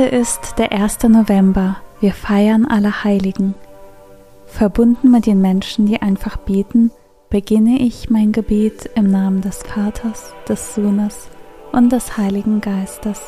Heute ist der 1. November. Wir feiern alle Heiligen. Verbunden mit den Menschen, die einfach beten, beginne ich mein Gebet im Namen des Vaters, des Sohnes und des Heiligen Geistes.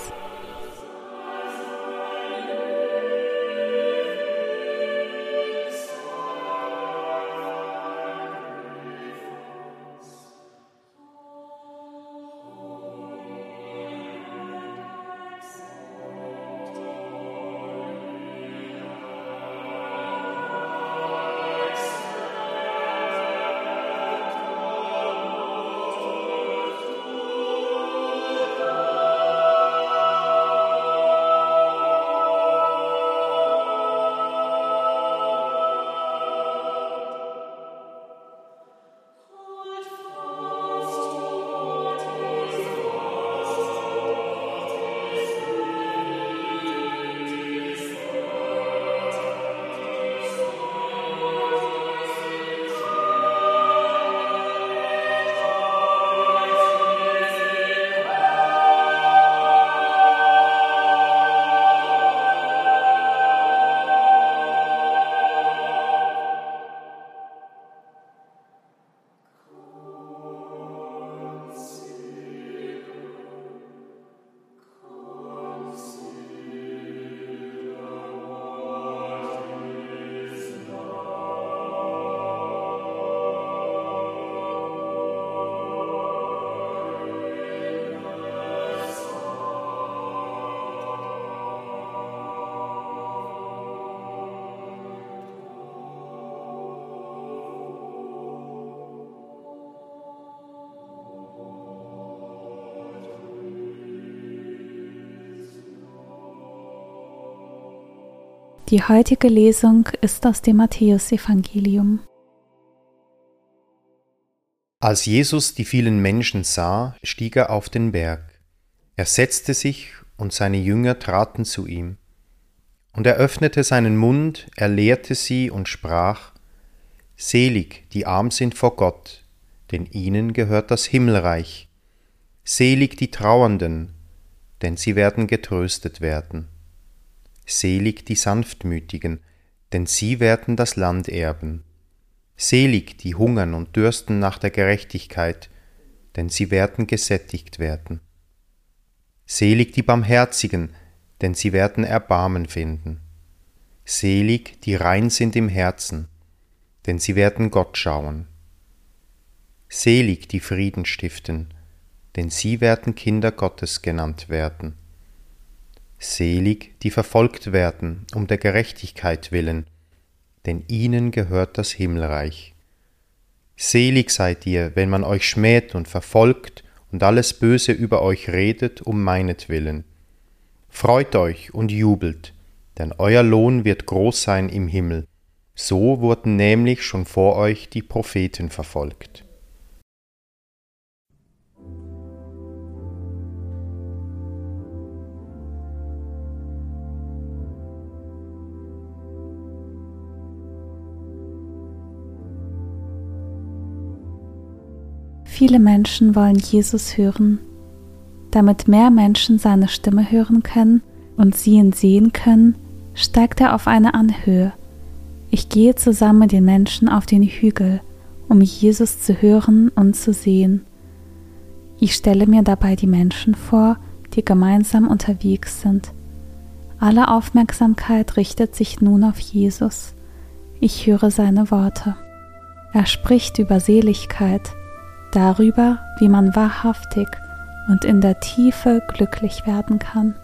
Die heutige Lesung ist aus dem Matthäusevangelium. Als Jesus die vielen Menschen sah, stieg er auf den Berg. Er setzte sich und seine Jünger traten zu ihm. Und er öffnete seinen Mund, er lehrte sie und sprach, Selig, die arm sind vor Gott, denn ihnen gehört das Himmelreich. Selig die Trauernden, denn sie werden getröstet werden. Selig die Sanftmütigen, denn sie werden das Land erben. Selig die hungern und dürsten nach der Gerechtigkeit, denn sie werden gesättigt werden. Selig die Barmherzigen, denn sie werden Erbarmen finden. Selig die rein sind im Herzen, denn sie werden Gott schauen. Selig die Frieden stiften, denn sie werden Kinder Gottes genannt werden. Selig, die verfolgt werden, um der Gerechtigkeit willen, denn ihnen gehört das Himmelreich. Selig seid ihr, wenn man euch schmäht und verfolgt und alles Böse über euch redet um meinetwillen. Freut euch und jubelt, denn euer Lohn wird groß sein im Himmel. So wurden nämlich schon vor euch die Propheten verfolgt. Viele Menschen wollen Jesus hören. Damit mehr Menschen seine Stimme hören können und sie ihn sehen können, steigt er auf eine Anhöhe. Ich gehe zusammen mit den Menschen auf den Hügel, um Jesus zu hören und zu sehen. Ich stelle mir dabei die Menschen vor, die gemeinsam unterwegs sind. Alle Aufmerksamkeit richtet sich nun auf Jesus. Ich höre seine Worte. Er spricht über Seligkeit, darüber, wie man wahrhaftig und in der Tiefe glücklich werden kann.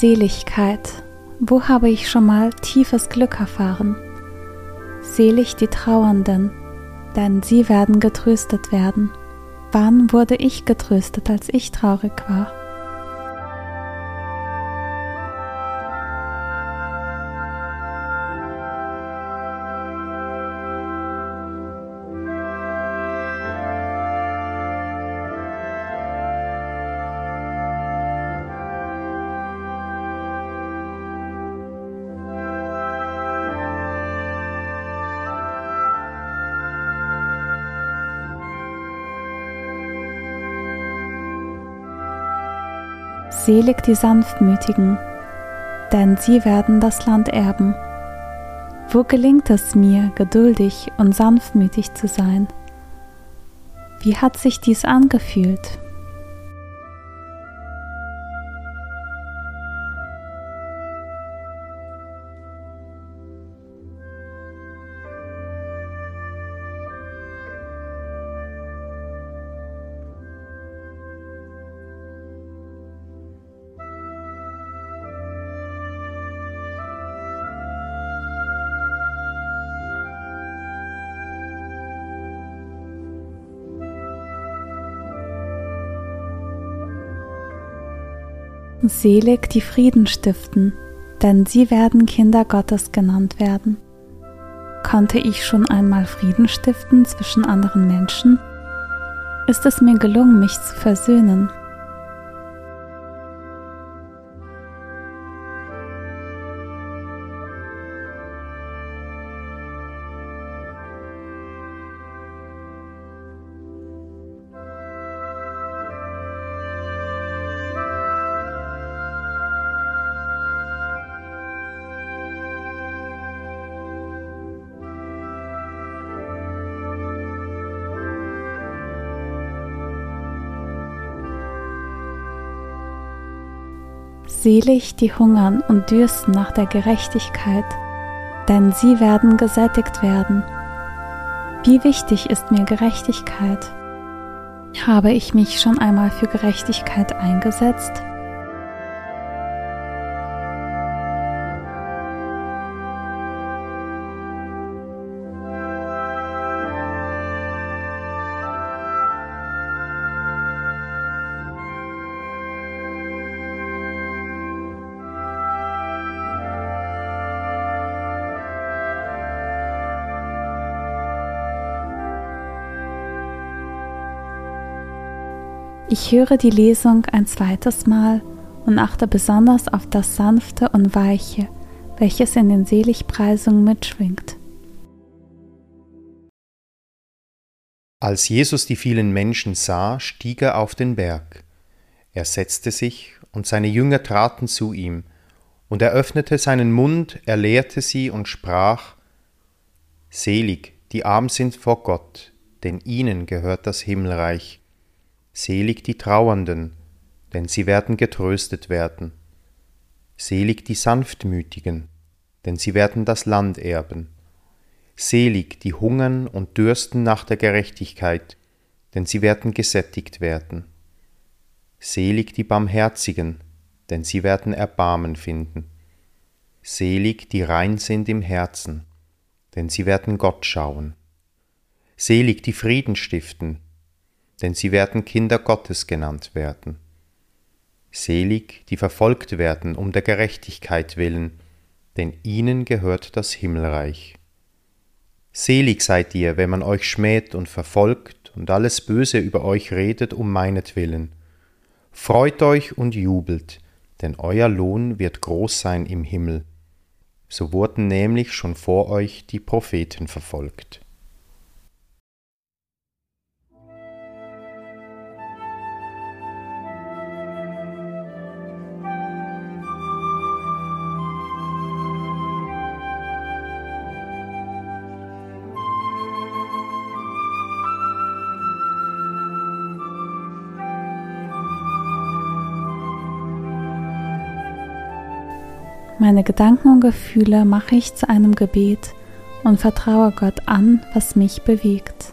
Seligkeit, wo habe ich schon mal tiefes Glück erfahren? Selig die Trauernden, denn sie werden getröstet werden. Wann wurde ich getröstet, als ich traurig war? Selig die Sanftmütigen, denn sie werden das Land erben. Wo gelingt es mir, geduldig und sanftmütig zu sein? Wie hat sich dies angefühlt? Selig die Frieden stiften, denn sie werden Kinder Gottes genannt werden. Konnte ich schon einmal Frieden stiften zwischen anderen Menschen? Ist es mir gelungen, mich zu versöhnen? Selig die hungern und dürsten nach der Gerechtigkeit, denn sie werden gesättigt werden. Wie wichtig ist mir Gerechtigkeit? Habe ich mich schon einmal für Gerechtigkeit eingesetzt? Ich höre die Lesung ein zweites Mal und achte besonders auf das Sanfte und Weiche, welches in den Seligpreisungen mitschwingt. Als Jesus die vielen Menschen sah, stieg er auf den Berg. Er setzte sich, und seine Jünger traten zu ihm, und er öffnete seinen Mund, er lehrte sie und sprach Selig, die arm sind vor Gott, denn ihnen gehört das Himmelreich. Selig die Trauernden, denn sie werden getröstet werden. Selig die Sanftmütigen, denn sie werden das Land erben. Selig die hungern und dürsten nach der Gerechtigkeit, denn sie werden gesättigt werden. Selig die Barmherzigen, denn sie werden Erbarmen finden. Selig die rein sind im Herzen, denn sie werden Gott schauen. Selig die Frieden stiften, denn sie werden Kinder Gottes genannt werden. Selig, die verfolgt werden um der Gerechtigkeit willen, denn ihnen gehört das Himmelreich. Selig seid ihr, wenn man euch schmäht und verfolgt und alles Böse über euch redet um meinetwillen. Freut euch und jubelt, denn euer Lohn wird groß sein im Himmel. So wurden nämlich schon vor euch die Propheten verfolgt. Meine Gedanken und Gefühle mache ich zu einem Gebet und vertraue Gott an, was mich bewegt.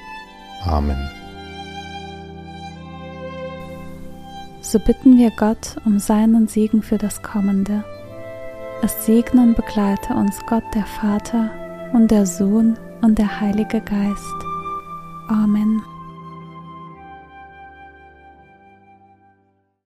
Amen. So bitten wir Gott um seinen Segen für das Kommende. Es segne und begleite uns Gott der Vater und der Sohn und der Heilige Geist. Amen.